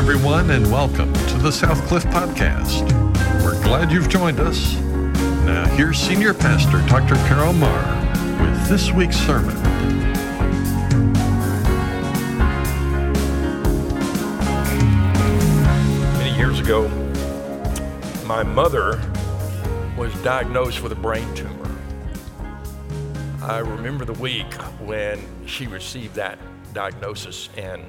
everyone, and welcome to the Southcliff Podcast. We're glad you've joined us. Now, here's Senior Pastor Dr. Carroll Marr with this week's sermon. Many years ago, my mother was diagnosed with a brain tumor. I remember the week when she received that diagnosis, and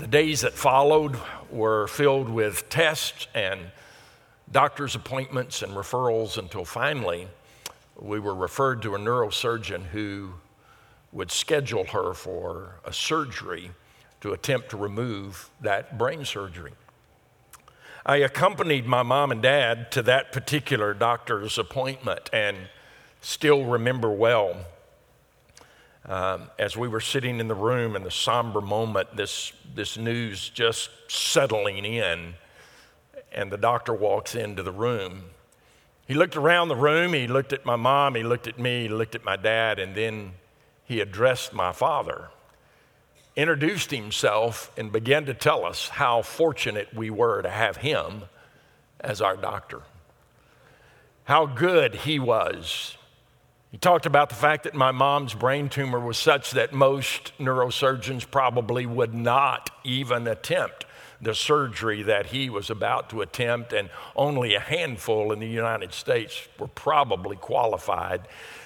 the days that followed were filled with tests and doctor's appointments and referrals until finally we were referred to a neurosurgeon who would schedule her for a surgery to attempt to remove that brain surgery. I accompanied my mom and dad to that particular doctor's appointment and still remember well um, as we were sitting in the room in the somber moment, this, this news just settling in, and the doctor walks into the room. He looked around the room, he looked at my mom, he looked at me, he looked at my dad, and then he addressed my father, introduced himself, and began to tell us how fortunate we were to have him as our doctor. How good he was he talked about the fact that my mom's brain tumor was such that most neurosurgeons probably would not even attempt the surgery that he was about to attempt, and only a handful in the United States were probably qualified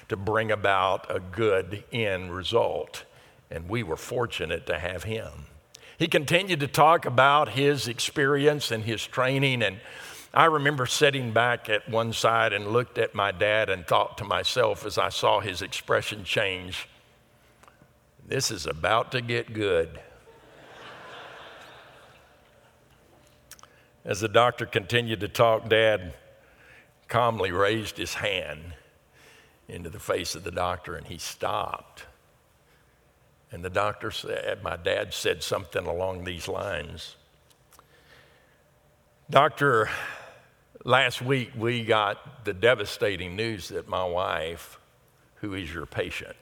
to bring about a good end result. And we were fortunate to have him. He continued to talk about his experience and his training and I remember sitting back at one side and looked at my dad and thought to myself as I saw his expression change, this is about to get good. As the doctor continued to talk, Dad calmly raised his hand into the face of the doctor and he stopped. And the doctor said, my dad said something along these lines Doctor, Last week, we got the devastating news that my wife, who is your patient,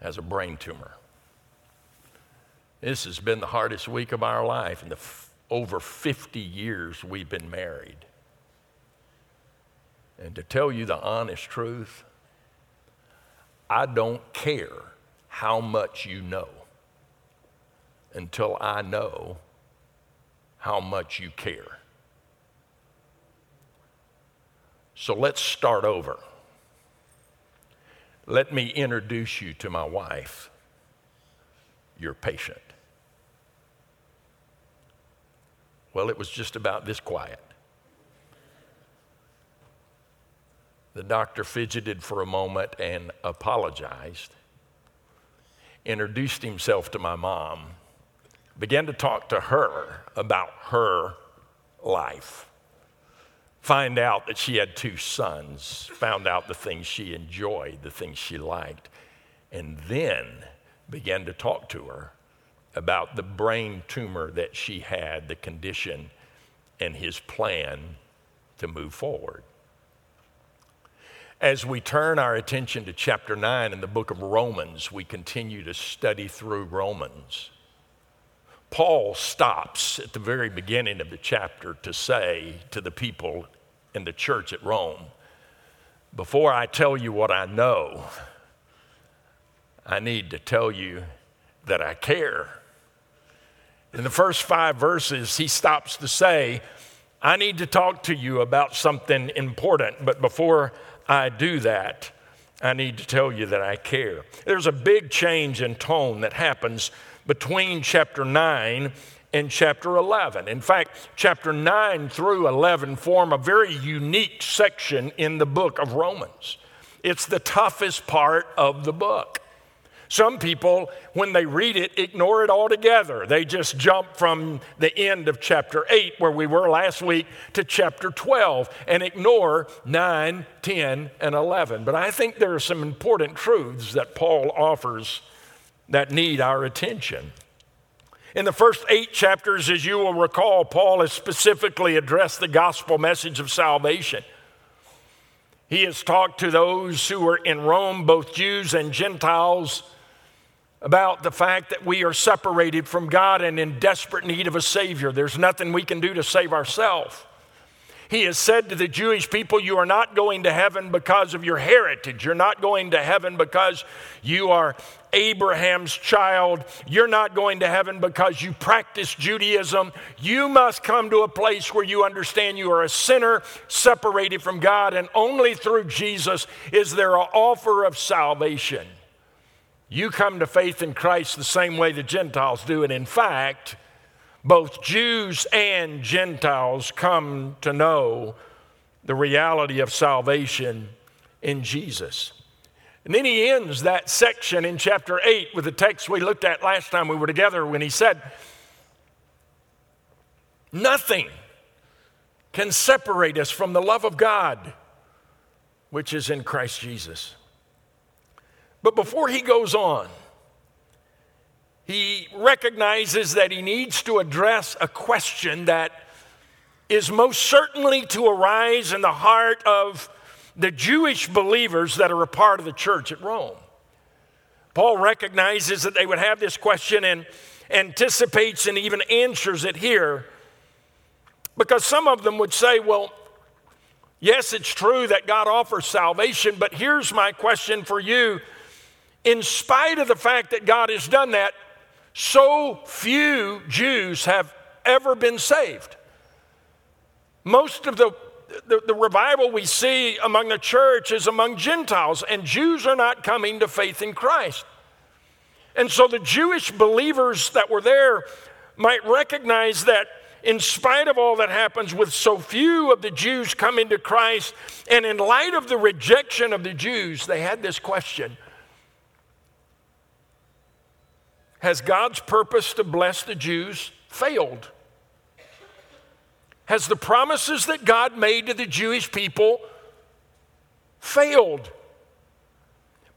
has a brain tumor. This has been the hardest week of our life in the f- over 50 years we've been married. And to tell you the honest truth, I don't care how much you know until I know how much you care. So let's start over. Let me introduce you to my wife, your patient. Well, it was just about this quiet. The doctor fidgeted for a moment and apologized, introduced himself to my mom, began to talk to her about her life find out that she had two sons, found out the things she enjoyed, the things she liked, and then began to talk to her about the brain tumor that she had, the condition, and his plan to move forward. As we turn our attention to chapter 9 in the book of Romans, we continue to study through Romans. Paul stops at the very beginning of the chapter to say to the people in the church at Rome, before I tell you what I know, I need to tell you that I care. In the first five verses, he stops to say, I need to talk to you about something important, but before I do that, I need to tell you that I care. There's a big change in tone that happens between chapter 9 and chapter 11. In fact, chapter 9 through 11 form a very unique section in the book of Romans. It's the toughest part of the book. Some people, when they read it, ignore it altogether. They just jump from the end of chapter 8, where we were last week, to chapter 12 and ignore 9, 10, and 11. But I think there are some important truths that Paul offers that need our attention. In the first eight chapters, as you will recall, Paul has specifically addressed the gospel message of salvation. He has talked to those who were in Rome, both Jews and Gentiles, about the fact that we are separated from God and in desperate need of a Savior. There's nothing we can do to save ourselves. He has said to the Jewish people, You are not going to heaven because of your heritage. You're not going to heaven because you are Abraham's child. You're not going to heaven because you practice Judaism. You must come to a place where you understand you are a sinner separated from God, and only through Jesus is there an offer of salvation. You come to faith in Christ the same way the Gentiles do, and in fact, both Jews and Gentiles come to know the reality of salvation in Jesus. And then he ends that section in chapter 8 with the text we looked at last time we were together when he said, Nothing can separate us from the love of God, which is in Christ Jesus. But before he goes on, he recognizes that he needs to address a question that is most certainly to arise in the heart of the Jewish believers that are a part of the church at Rome. Paul recognizes that they would have this question and anticipates and even answers it here because some of them would say, well, yes, it's true that God offers salvation, but here's my question for you. In spite of the fact that God has done that, so few Jews have ever been saved. Most of the, the, the, revival we see among the church is among Gentiles, and Jews are not coming to faith in Christ. And so the Jewish believers that were there might recognize that in spite of all that happens with so few of the Jews coming to Christ, and in light of the rejection of the Jews, they had this question Has God's purpose to bless the Jews failed? Has the promises that God made to the Jewish people failed?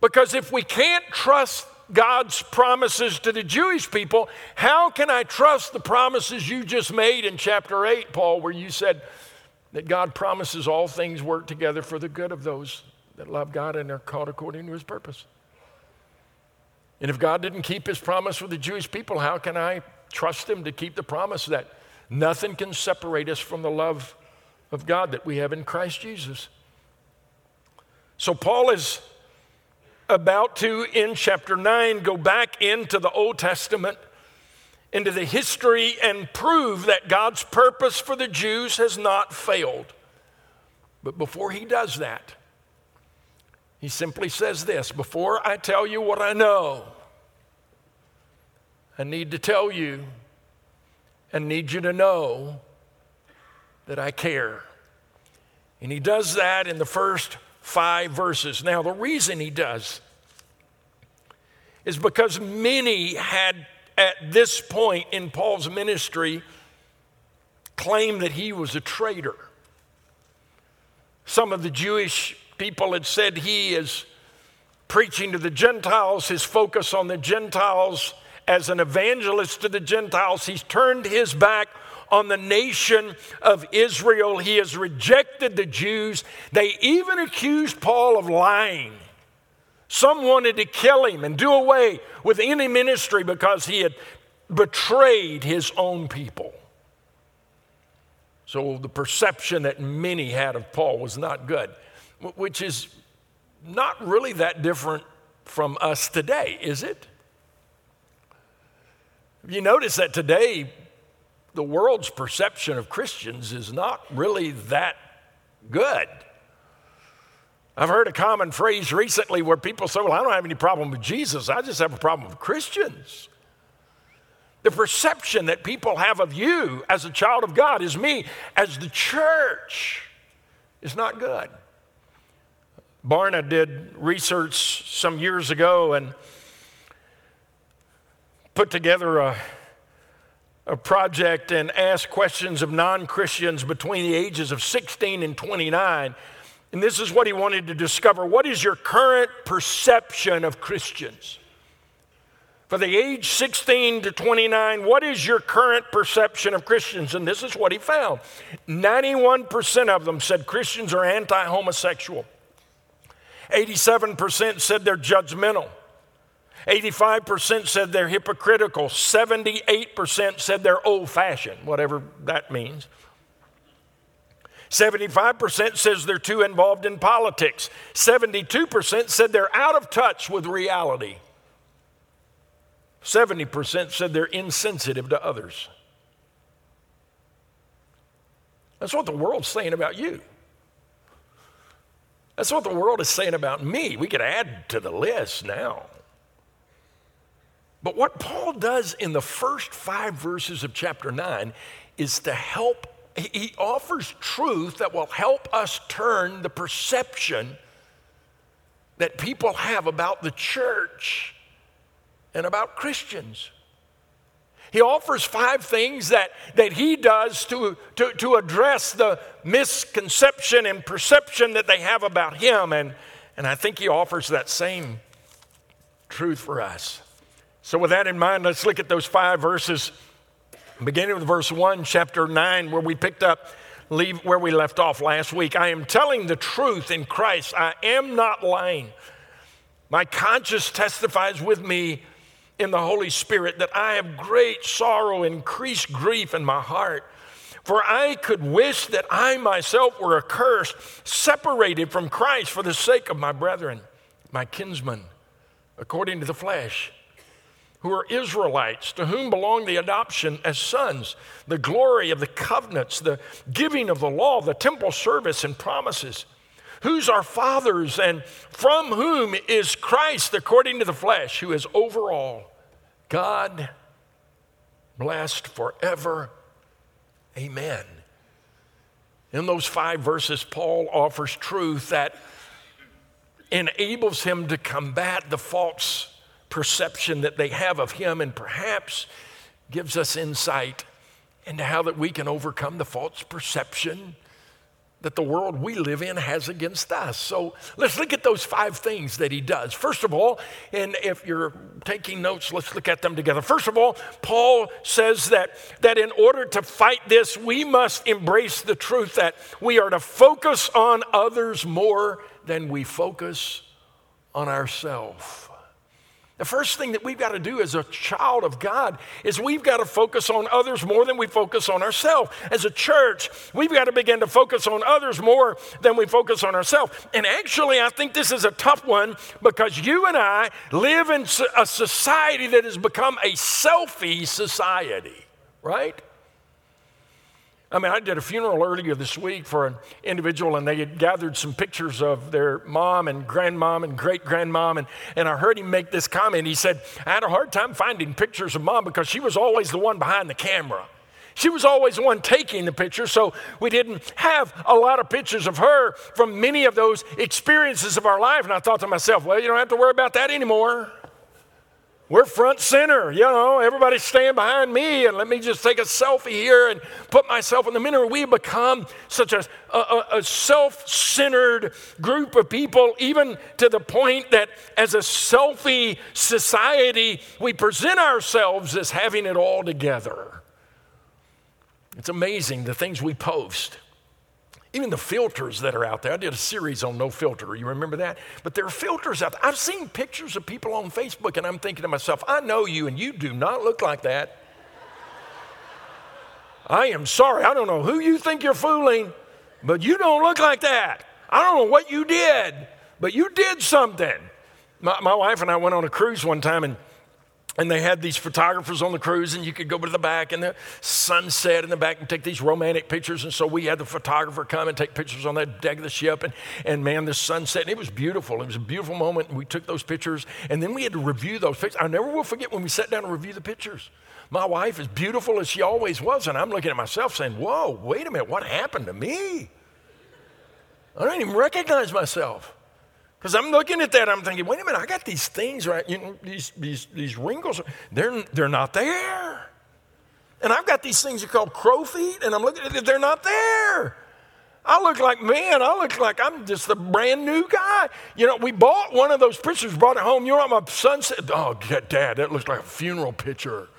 Because if we can't trust God's promises to the Jewish people, how can I trust the promises you just made in chapter 8, Paul, where you said that God promises all things work together for the good of those that love God and are called according to his purpose? And if God didn't keep his promise with the Jewish people, how can I trust him to keep the promise that nothing can separate us from the love of God that we have in Christ Jesus? So, Paul is about to, in chapter 9, go back into the Old Testament, into the history, and prove that God's purpose for the Jews has not failed. But before he does that, he simply says this Before I tell you what I know, I need to tell you and need you to know that I care. And he does that in the first five verses. Now, the reason he does is because many had, at this point in Paul's ministry, claimed that he was a traitor. Some of the Jewish people had said he is preaching to the Gentiles, his focus on the Gentiles as an evangelist to the Gentiles. He's turned his back on the nation of Israel. He has rejected the Jews. They even accused Paul of lying. Some wanted to kill him and do away with any ministry because he had betrayed his own people. So the perception that many had of Paul was not good which is not really that different from us today, is it? You notice that today, the world's perception of Christians is not really that good. I've heard a common phrase recently where people say, Well, I don't have any problem with Jesus, I just have a problem with Christians. The perception that people have of you as a child of God, is me, as the church, is not good. Barna did research some years ago and put together a, a project and asked questions of non Christians between the ages of 16 and 29. And this is what he wanted to discover what is your current perception of Christians? For the age 16 to 29, what is your current perception of Christians? And this is what he found 91% of them said Christians are anti homosexual. 87% said they're judgmental. 85% said they're hypocritical. 78% said they're old fashioned, whatever that means. 75% says they're too involved in politics. 72% said they're out of touch with reality. 70% said they're insensitive to others. That's what the world's saying about you. That's what the world is saying about me. We could add to the list now. But what Paul does in the first five verses of chapter 9 is to help, he offers truth that will help us turn the perception that people have about the church and about Christians. He offers five things that, that he does to, to, to address the misconception and perception that they have about him. And, and I think he offers that same truth for us. So, with that in mind, let's look at those five verses, beginning with verse 1, chapter 9, where we picked up leave where we left off last week. I am telling the truth in Christ. I am not lying. My conscience testifies with me in the Holy Spirit that I have great sorrow, increased grief in my heart. For I could wish that I myself were accursed, separated from Christ for the sake of my brethren, my kinsmen, according to the flesh, who are Israelites, to whom belong the adoption as sons, the glory of the covenants, the giving of the law, the temple service and promises whose are fathers, and from whom is Christ according to the flesh, who is over all. God blessed forever. Amen. In those five verses, Paul offers truth that enables him to combat the false perception that they have of him and perhaps gives us insight into how that we can overcome the false perception that the world we live in has against us. So let's look at those five things that he does. First of all, and if you're taking notes, let's look at them together. First of all, Paul says that, that in order to fight this, we must embrace the truth that we are to focus on others more than we focus on ourselves. The first thing that we've got to do as a child of God is we've got to focus on others more than we focus on ourselves. As a church, we've got to begin to focus on others more than we focus on ourselves. And actually, I think this is a tough one because you and I live in a society that has become a selfie society, right? I mean, I did a funeral earlier this week for an individual, and they had gathered some pictures of their mom and grandmom and great grandmom. And, and I heard him make this comment. He said, I had a hard time finding pictures of mom because she was always the one behind the camera. She was always the one taking the picture, so we didn't have a lot of pictures of her from many of those experiences of our life. And I thought to myself, well, you don't have to worry about that anymore. We're front center, you know, everybody stand behind me and let me just take a selfie here and put myself in the middle. We become such a, a, a self centered group of people, even to the point that as a selfie society, we present ourselves as having it all together. It's amazing the things we post even the filters that are out there. I did a series on no filter. You remember that? But there are filters out there. I've seen pictures of people on Facebook, and I'm thinking to myself, I know you, and you do not look like that. I am sorry. I don't know who you think you're fooling, but you don't look like that. I don't know what you did, but you did something. My, my wife and I went on a cruise one time, and and they had these photographers on the cruise, and you could go to the back and the sunset in the back and take these romantic pictures. And so we had the photographer come and take pictures on that deck of the ship. And, and man, the sunset, and it was beautiful. It was a beautiful moment. And we took those pictures, and then we had to review those pictures. I never will forget when we sat down to review the pictures. My wife, as beautiful as she always was, and I'm looking at myself saying, Whoa, wait a minute, what happened to me? I don't even recognize myself. Because I'm looking at that, I'm thinking, wait a minute, I got these things right, you know, these, these, these wrinkles, they're, they're not there. And I've got these things called crow feet, and I'm looking at it, they're not there. I look like, man, I look like I'm just a brand new guy. You know, we bought one of those pictures, brought it home. You know my son said? Oh, Dad, that looks like a funeral picture.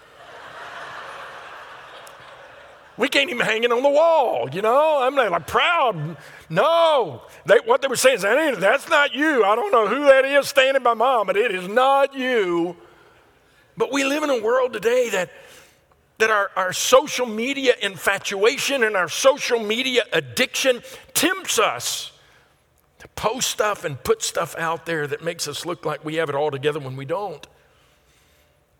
We can't even hang it on the wall, you know? I'm not like proud. No. They, what they were saying is, that that's not you. I don't know who that is standing by mom, but it is not you. But we live in a world today that, that our, our social media infatuation and our social media addiction tempts us to post stuff and put stuff out there that makes us look like we have it all together when we don't.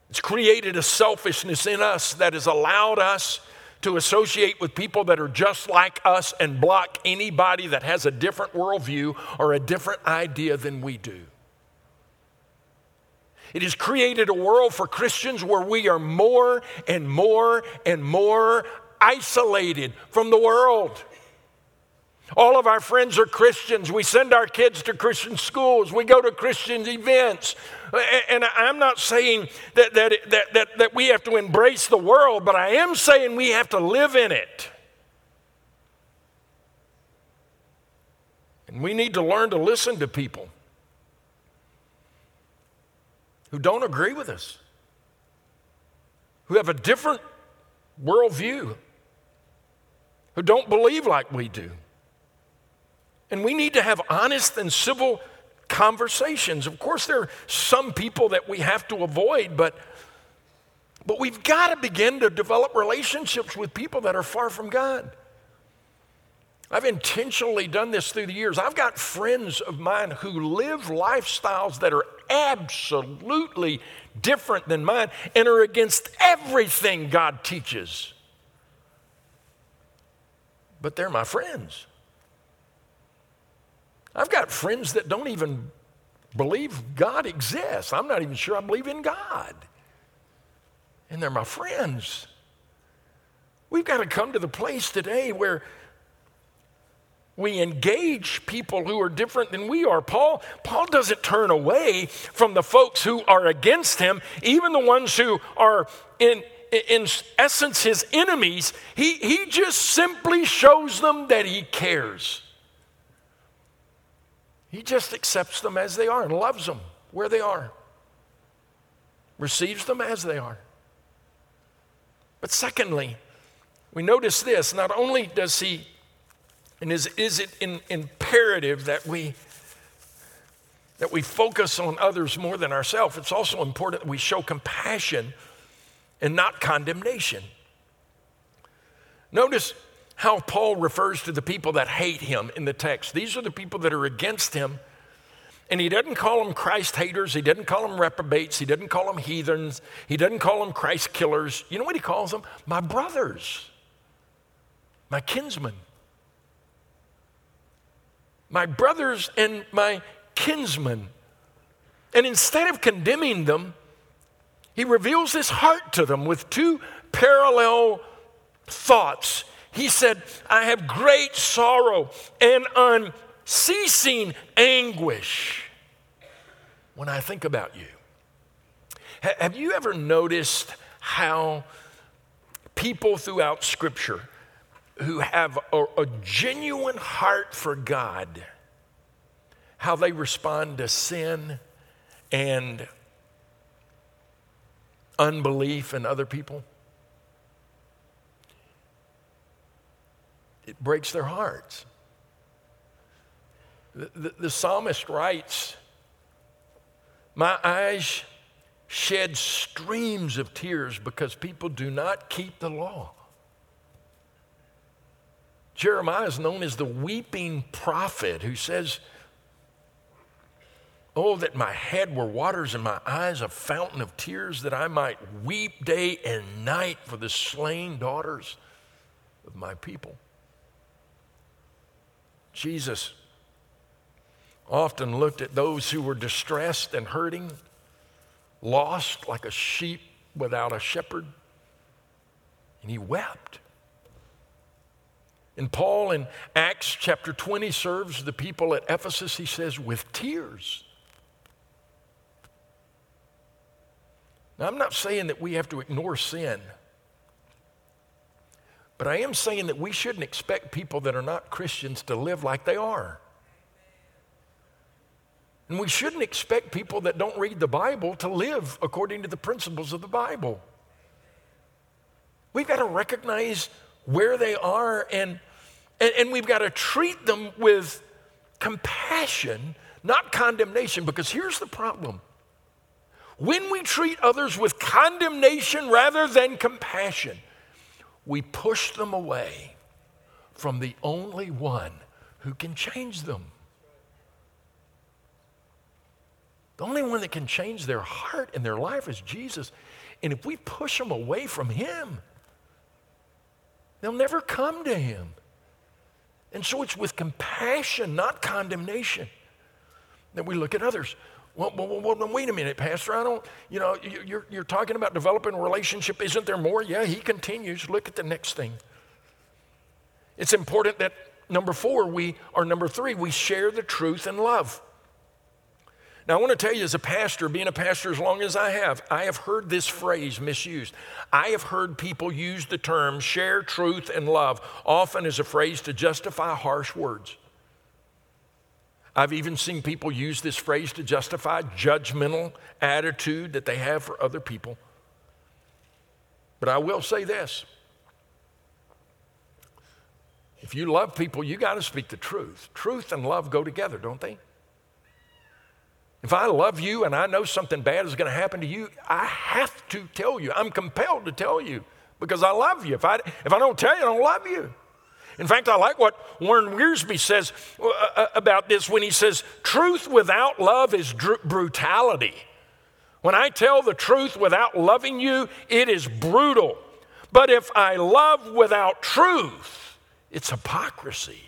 It's created a selfishness in us that has allowed us to associate with people that are just like us and block anybody that has a different worldview or a different idea than we do. It has created a world for Christians where we are more and more and more isolated from the world. All of our friends are Christians. We send our kids to Christian schools. We go to Christian events. And I'm not saying that, that, that, that, that we have to embrace the world, but I am saying we have to live in it. And we need to learn to listen to people who don't agree with us, who have a different worldview, who don't believe like we do. And we need to have honest and civil conversations. Of course, there are some people that we have to avoid, but, but we've got to begin to develop relationships with people that are far from God. I've intentionally done this through the years. I've got friends of mine who live lifestyles that are absolutely different than mine and are against everything God teaches. But they're my friends. I've got friends that don't even believe God exists. I'm not even sure I believe in God. And they're my friends. We've got to come to the place today where we engage people who are different than we are. Paul, Paul doesn't turn away from the folks who are against him, even the ones who are in, in essence his enemies. He, he just simply shows them that he cares. He just accepts them as they are and loves them where they are, receives them as they are. But secondly, we notice this not only does he, and is, is it in, imperative that we that we focus on others more than ourselves, it's also important that we show compassion and not condemnation. Notice how Paul refers to the people that hate him in the text. These are the people that are against him. And he doesn't call them Christ haters. He doesn't call them reprobates. He doesn't call them heathens. He doesn't call them Christ killers. You know what he calls them? My brothers, my kinsmen. My brothers and my kinsmen. And instead of condemning them, he reveals his heart to them with two parallel thoughts he said, I have great sorrow and unceasing anguish when I think about you. Have you ever noticed how people throughout Scripture who have a, a, genuine heart for God, how they respond to sin and unbelief in other people? It breaks their hearts. The, the, the psalmist writes, My eyes shed streams of tears because people do not keep the law. Jeremiah is known as the weeping prophet who says, Oh, that my head were waters and my eyes a fountain of tears, that I might weep day and night for the slain daughters of my people. Jesus often looked at those who were distressed and hurting, lost like a sheep without a shepherd, and he wept. And Paul in Acts chapter 20 serves the people at Ephesus, he says, with tears. Now, I'm not saying that we have to ignore sin. But I am saying that we shouldn't expect people that are not Christians to live like they are. And we shouldn't expect people that don't read the Bible to live according to the principles of the Bible. We've got to recognize where they are, and, and, and we've got to treat them with compassion, not condemnation, because here's the problem. When we treat others with condemnation rather than compassion, we push them away from the only one who can change them. The only one that can change their heart and their life is Jesus. And if we push them away from Him, they'll never come to Him. And so it's with compassion, not condemnation, that we look at others. Well, well, well, wait a minute, Pastor. I don't, you know, you're, you're talking about developing a relationship. Isn't there more? Yeah, he continues. Look at the next thing. It's important that number four, we, or number three, we share the truth and love. Now, I want to tell you, as a pastor, being a pastor as long as I have, I have heard this phrase misused. I have heard people use the term share truth and love often as a phrase to justify harsh words. I've even seen people use this phrase to justify judgmental attitude that they have for other people. But I will say this if you love people, you got to speak the truth. Truth and love go together, don't they? If I love you and I know something bad is going to happen to you, I have to tell you. I'm compelled to tell you because I love you. If I, if I don't tell you, I don't love you. In fact, I like what Warren Wiersbe says uh, uh, about this when he says, Truth without love is dr- brutality. When I tell the truth without loving you, it is brutal. But if I love without truth, it's hypocrisy.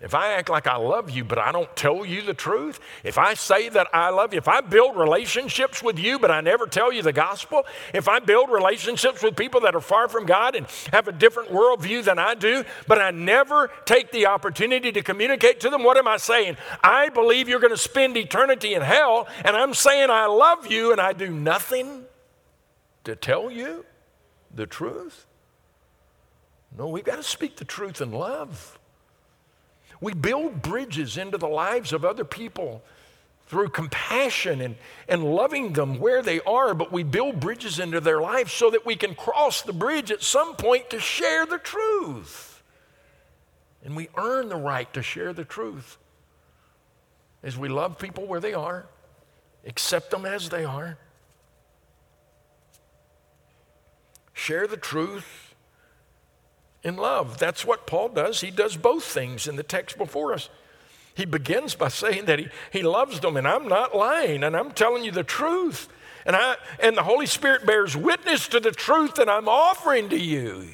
If I act like I love you, but I don't tell you the truth, if I say that I love you, if I build relationships with you, but I never tell you the gospel, if I build relationships with people that are far from God and have a different worldview than I do, but I never take the opportunity to communicate to them, what am I saying? I believe you're going to spend eternity in hell, and I'm saying I love you, and I do nothing to tell you the truth? No, we've got to speak the truth in love. We build bridges into the lives of other people through compassion and, and loving them where they are, but we build bridges into their lives so that we can cross the bridge at some point to share the truth. And we earn the right to share the truth as we love people where they are, accept them as they are, share the truth in love. That's what Paul does. He does both things in the text before us. He begins by saying that he, he loves them, and I'm not lying, and I'm telling you the truth. And, I, and the Holy Spirit bears witness to the truth that I'm offering to you.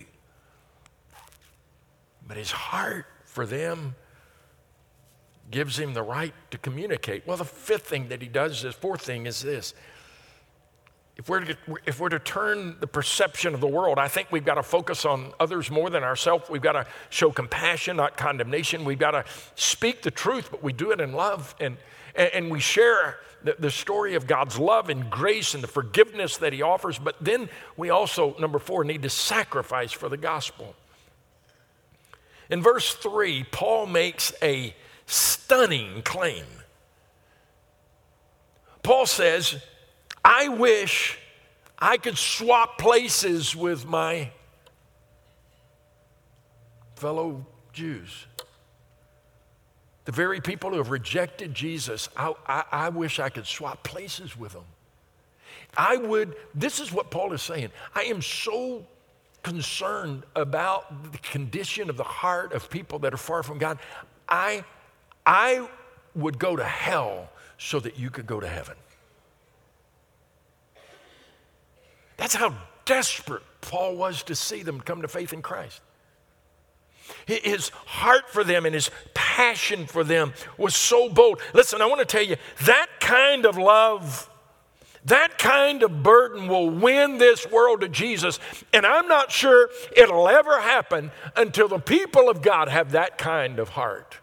But his heart for them gives him the right to communicate. Well, the fifth thing that he does, this fourth thing is this if we're, to, if we're to turn the perception of the world, I think we've got to focus on others more than ourselves. We've got to show compassion, not condemnation. We've got to speak the truth, but we do it in love. And, and, we share the, the story of God's love and grace and the forgiveness that He offers. But then we also, number four, need to sacrifice for the gospel. In verse three, Paul makes a stunning claim. Paul says, I wish I could swap places with my fellow Jews. The very people who have rejected Jesus, I, I, I, wish I could swap places with them. I would, this is what Paul is saying. I am so concerned about the condition of the heart of people that are far from God. I, I would go to hell so that you could go to heaven. That's how desperate Paul was to see them come to faith in Christ. His heart for them and his passion for them was so bold. Listen, I want to tell you that kind of love, that kind of burden will win this world to Jesus. And I'm not sure it'll ever happen until the people of God have that kind of heart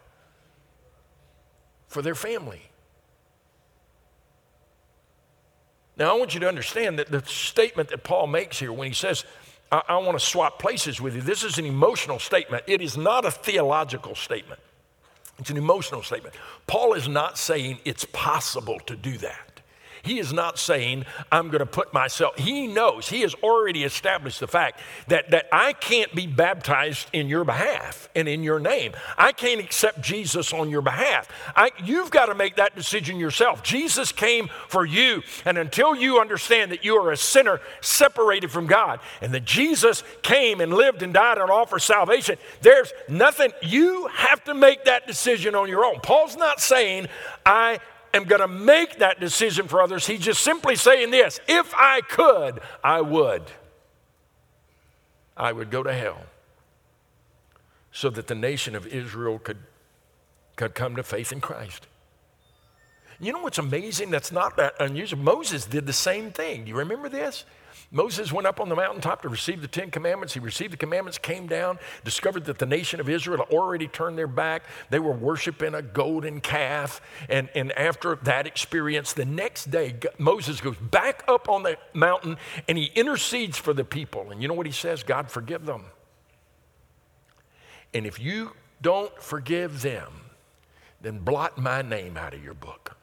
for their family. Now, I want you to understand that the statement that Paul makes here when he says, I, I want to swap places with you, this is an emotional statement. It is not a theological statement, it's an emotional statement. Paul is not saying it's possible to do that. He is not saying, I'm going to put myself, he knows, he has already established the fact that, that I can't be baptized in your behalf and in your name. I can't accept Jesus on your behalf. I, you've got to make that decision yourself. Jesus came for you, and until you understand that you are a sinner separated from God, and that Jesus came and lived and died and offered salvation, there's nothing, you have to make that decision on your own. Paul's not saying, I am going to make that decision for others. He's just simply saying this if I could, I would. I would go to hell so that the nation of Israel could, could come to faith in Christ. You know what's amazing? That's not that unusual. Moses did the same thing. Do you remember this? Moses went up on the mountaintop to receive the Ten Commandments. He received the commandments, came down, discovered that the nation of Israel had already turned their back. They were worshiping a golden calf. And, and after that experience, the next day, Moses goes back up on the mountain and he intercedes for the people. And you know what he says? God, forgive them. And if you don't forgive them, then blot my name out of your book.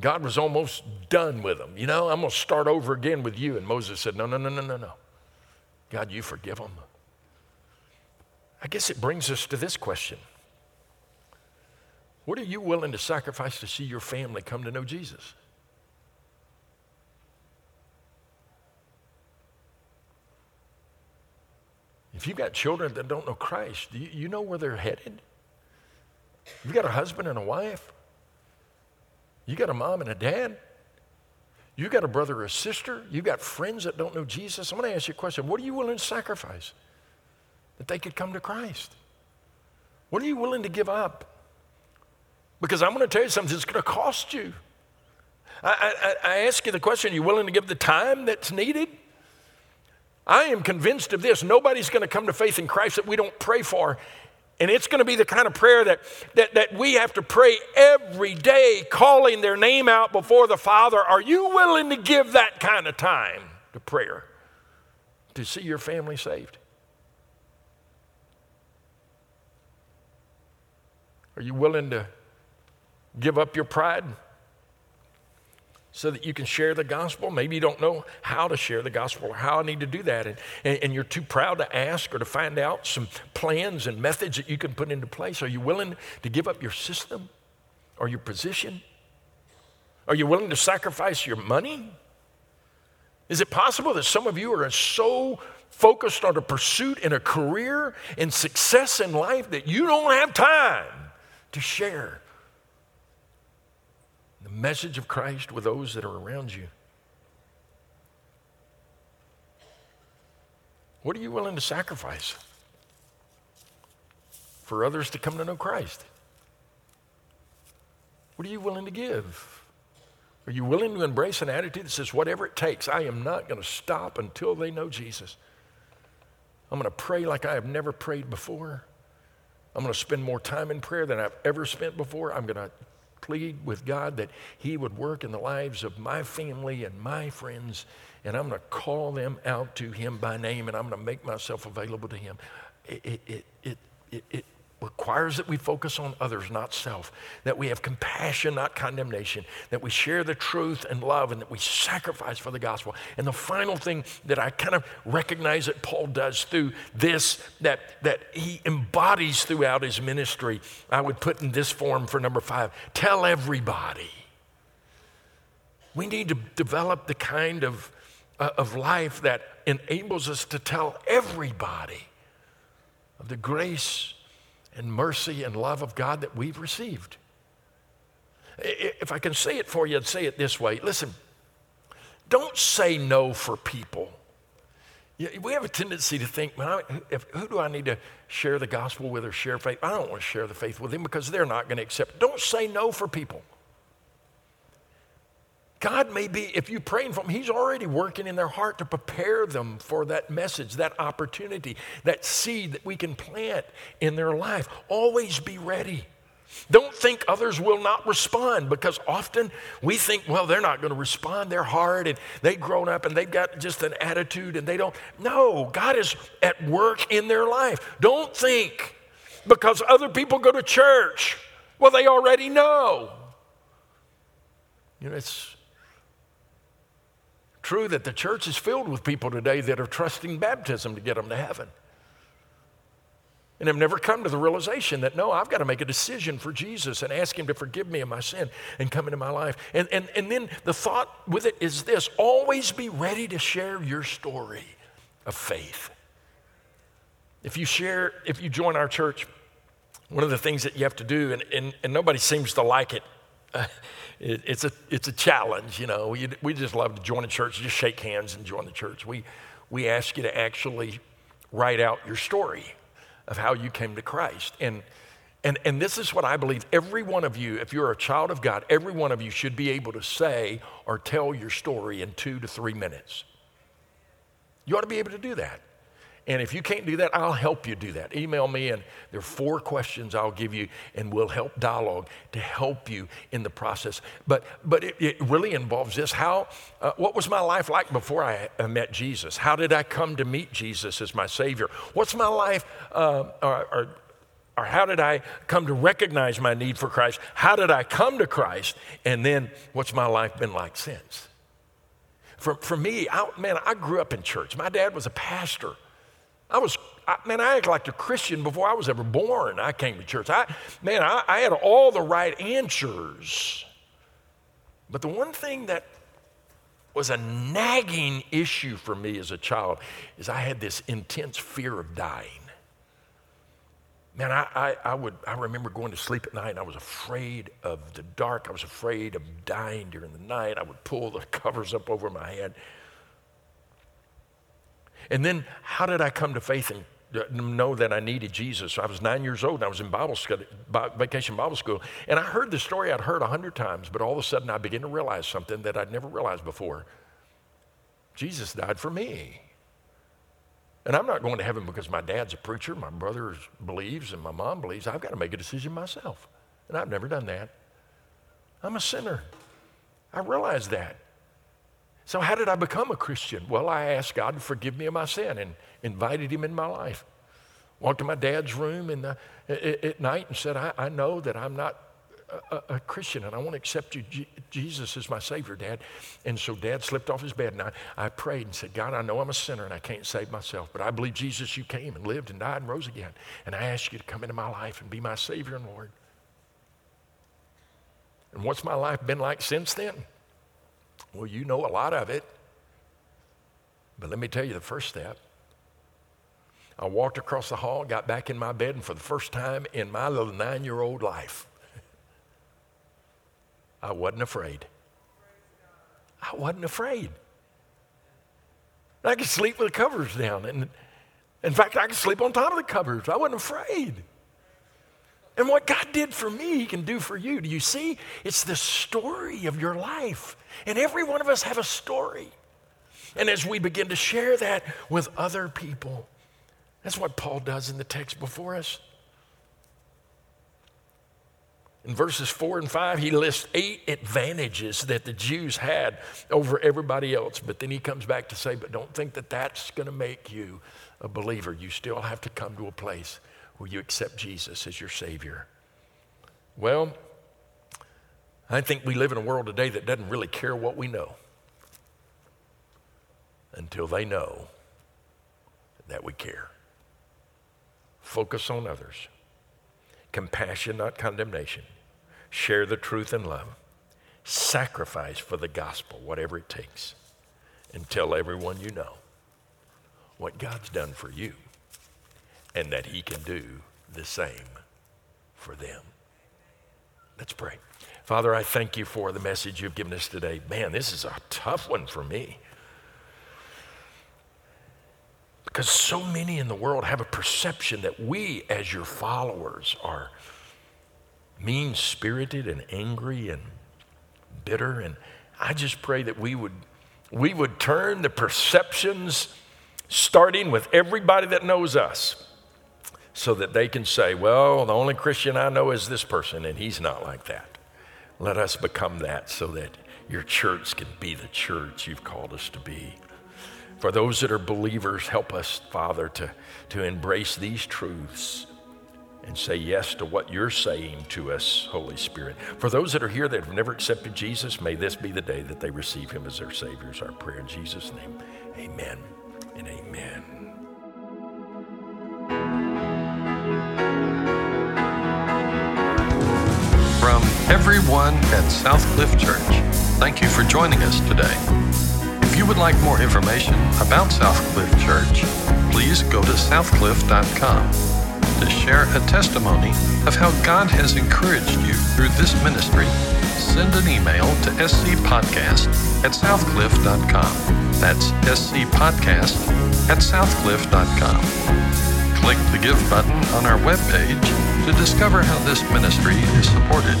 God was almost done with them. You know, I'm going to start over again with you. And Moses said, No, no, no, no, no, no. God, you forgive them. I guess it brings us to this question What are you willing to sacrifice to see your family come to know Jesus? If you've got children that don't know Christ, do you, you know where they're headed? You've got a husband and a wife you got a mom and a dad. You got a brother or a sister. You got friends that don't know Jesus. I'm going to ask you a question. What are you willing to sacrifice that they could come to Christ? What are you willing to give up? Because I'm going to tell you something, it's going to cost you. I, I, I ask you the question are you willing to give the time that's needed? I am convinced of this. Nobody's going to come to faith in Christ that we don't pray for and it's going to be the kind of prayer that, that, that we have to pray every day, calling their name out before the Father. Are you willing to give that kind of time to prayer to see your family saved? Are you willing to give up your pride? So that you can share the gospel. Maybe you don't know how to share the gospel or how I need to do that, and, and, and, you're too proud to ask or to find out some plans and methods that you can put into place. Are you willing to give up your system or your position? Are you willing to sacrifice your money? Is it possible that some of you are so focused on a pursuit and a career and success in life that you don't have time to share message of Christ with those that are around you? What are you willing to sacrifice for others to come to know Christ? What are you willing to give? Are you willing to embrace an attitude that says, whatever it takes, I am not going to stop until they know Jesus? I'm going to pray like I have never prayed before. I'm going to spend more time in prayer than I've ever spent before. I'm going to plead with God that He would work in the lives of my family and my friends, and I'm going to call them out to Him by name, and I'm going to make myself available to Him. It, it, it, it, it requires that we focus on others, not self, that we have compassion, not condemnation, that we share the truth and love, and that we sacrifice for the gospel. And the final thing that I kind of recognize that Paul does through this, that, that he embodies throughout his ministry, I would put in this form for number five tell everybody. We need to develop the kind of, uh, of life that enables us to tell everybody of the grace and mercy and love of God that we've received. If I can say it for you, I'd say it this way listen, don't say no for people. We have a tendency to think, man, if, who do I need to share the gospel with or share faith? I don't want to share the faith with them because they're not going to accept. Don't say no for people. God may be, if you're praying for them, He's already working in their heart to prepare them for that message, that opportunity, that seed that we can plant in their life. Always be ready. Don't think others will not respond because often we think, well, they're not going to respond. They're hard and they've grown up and they've got just an attitude and they don't. No, God is at work in their life. Don't think because other people go to church Well, they already know. You know, it's true that the church is filled with people today that are trusting baptism to get them to heaven. And have never come to the realization that no, I've got to make a decision for Jesus and ask Him to forgive me of my sin and come into my life. And, and, and then the thought with it is this always be ready to share your story of faith. If you share, if you join our church, one of the things that you have to do, and, and, and nobody seems to like it, it, it's, a, it's a challenge, you know. We, we just love to join a church, just shake hands and join the church. We, we ask you to actually write out your story of how you came to Christ. And, and, and this is what I believe every one of you, if you're a child of God, every one of you should be able to say or tell your story in two to three minutes. You ought to be able to do that. And if you can't do that, I'll help you do that. Email me, and there are four questions I'll give you, and we'll help dialogue to help you in the process. But, but it, it really involves this how, uh, what was my life like before I met Jesus? How did I come to meet Jesus as my Savior? What's my life, uh, or, or, or how did I come to recognize my need for Christ? How did I come to Christ? And then what's my life been like since? For, for me, I, man, I grew up in church. My dad was a pastor. I was, I, man, I acted like a Christian before I was ever born. I came to church. I, man, I, I had all the right answers. But the one thing that was a nagging issue for me as a child is I had this intense fear of dying. Man, I, I, I, would, I remember going to sleep at night and I was afraid of the dark. I was afraid of dying during the night. I would pull the covers up over my head. And then, how did I come to faith and know that I needed Jesus? I was nine years old and I was in Bible school, vacation Bible school. And I heard the story I'd heard a hundred times, but all of a sudden I began to realize something that I'd never realized before. Jesus died for me. And I'm not going to heaven because my dad's a preacher, my brother believes, and my mom believes. I've got to make a decision myself. And I've never done that. I'm a sinner. I realize that. So, how did I become a Christian? Well, I asked God to forgive me of my sin and invited Him in my life. Walked to my dad's room in the, at night and said, I, I know that I'm not a, a, Christian and I want to accept you, G- Jesus as my Savior, Dad. And so Dad slipped off his bed and I, I prayed and said, God, I know I'm a sinner and I can't save myself, but I believe, Jesus, you came and lived and died and rose again. And I ask you to come into my life and be my Savior and Lord. And what's my life been like since then? Well, you know a lot of it. But let me tell you the first step. I walked across the hall, got back in my bed, and for the first time in my little nine year old life, I wasn't afraid. I wasn't afraid. I could sleep with the covers down. And in fact, I could sleep on top of the covers. I wasn't afraid. And what God did for me, He can do for you. Do you see? It's the story of your life. And every one of us have a story. And as we begin to share that with other people, that's what Paul does in the text before us. In verses four and five, he lists eight advantages that the Jews had over everybody else. But then he comes back to say, but don't think that that's going to make you a believer. You still have to come to a place where you accept Jesus as your Savior. Well, I think we live in a world today that doesn't really care what we know until they know that we care. Focus on others. Compassion, not condemnation. Share the truth in love. Sacrifice for the gospel, whatever it takes. And tell everyone you know what God's done for you and that He can do the same for them. Let's pray. Father, I thank you for the message you've given us today. Man, this is a tough one for me. Because so many in the world have a perception that we, as your followers, are mean spirited and angry and bitter. And I just pray that we would, we would turn the perceptions, starting with everybody that knows us, so that they can say, well, the only Christian I know is this person, and he's not like that. Let us become that so that your church can be the church you've called us to be. For those that are believers, help us, Father, to, to embrace these truths and say yes to what you're saying to us, Holy Spirit. For those that are here that have never accepted Jesus, may this be the day that they receive him as their Savior, is our prayer in Jesus' name. Amen everyone at Southcliff Church, thank you for joining us today. If you would like more information about Southcliff Church, please go to southcliff.com to share a testimony of how God has encouraged you through this ministry. Send an email to scpodcast at southcliff.com. That's scpodcast at southcliff.com. Click the Give button on our webpage to discover how this ministry is supported.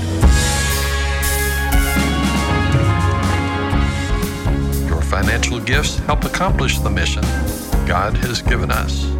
Your financial gifts help accomplish the mission God has given us.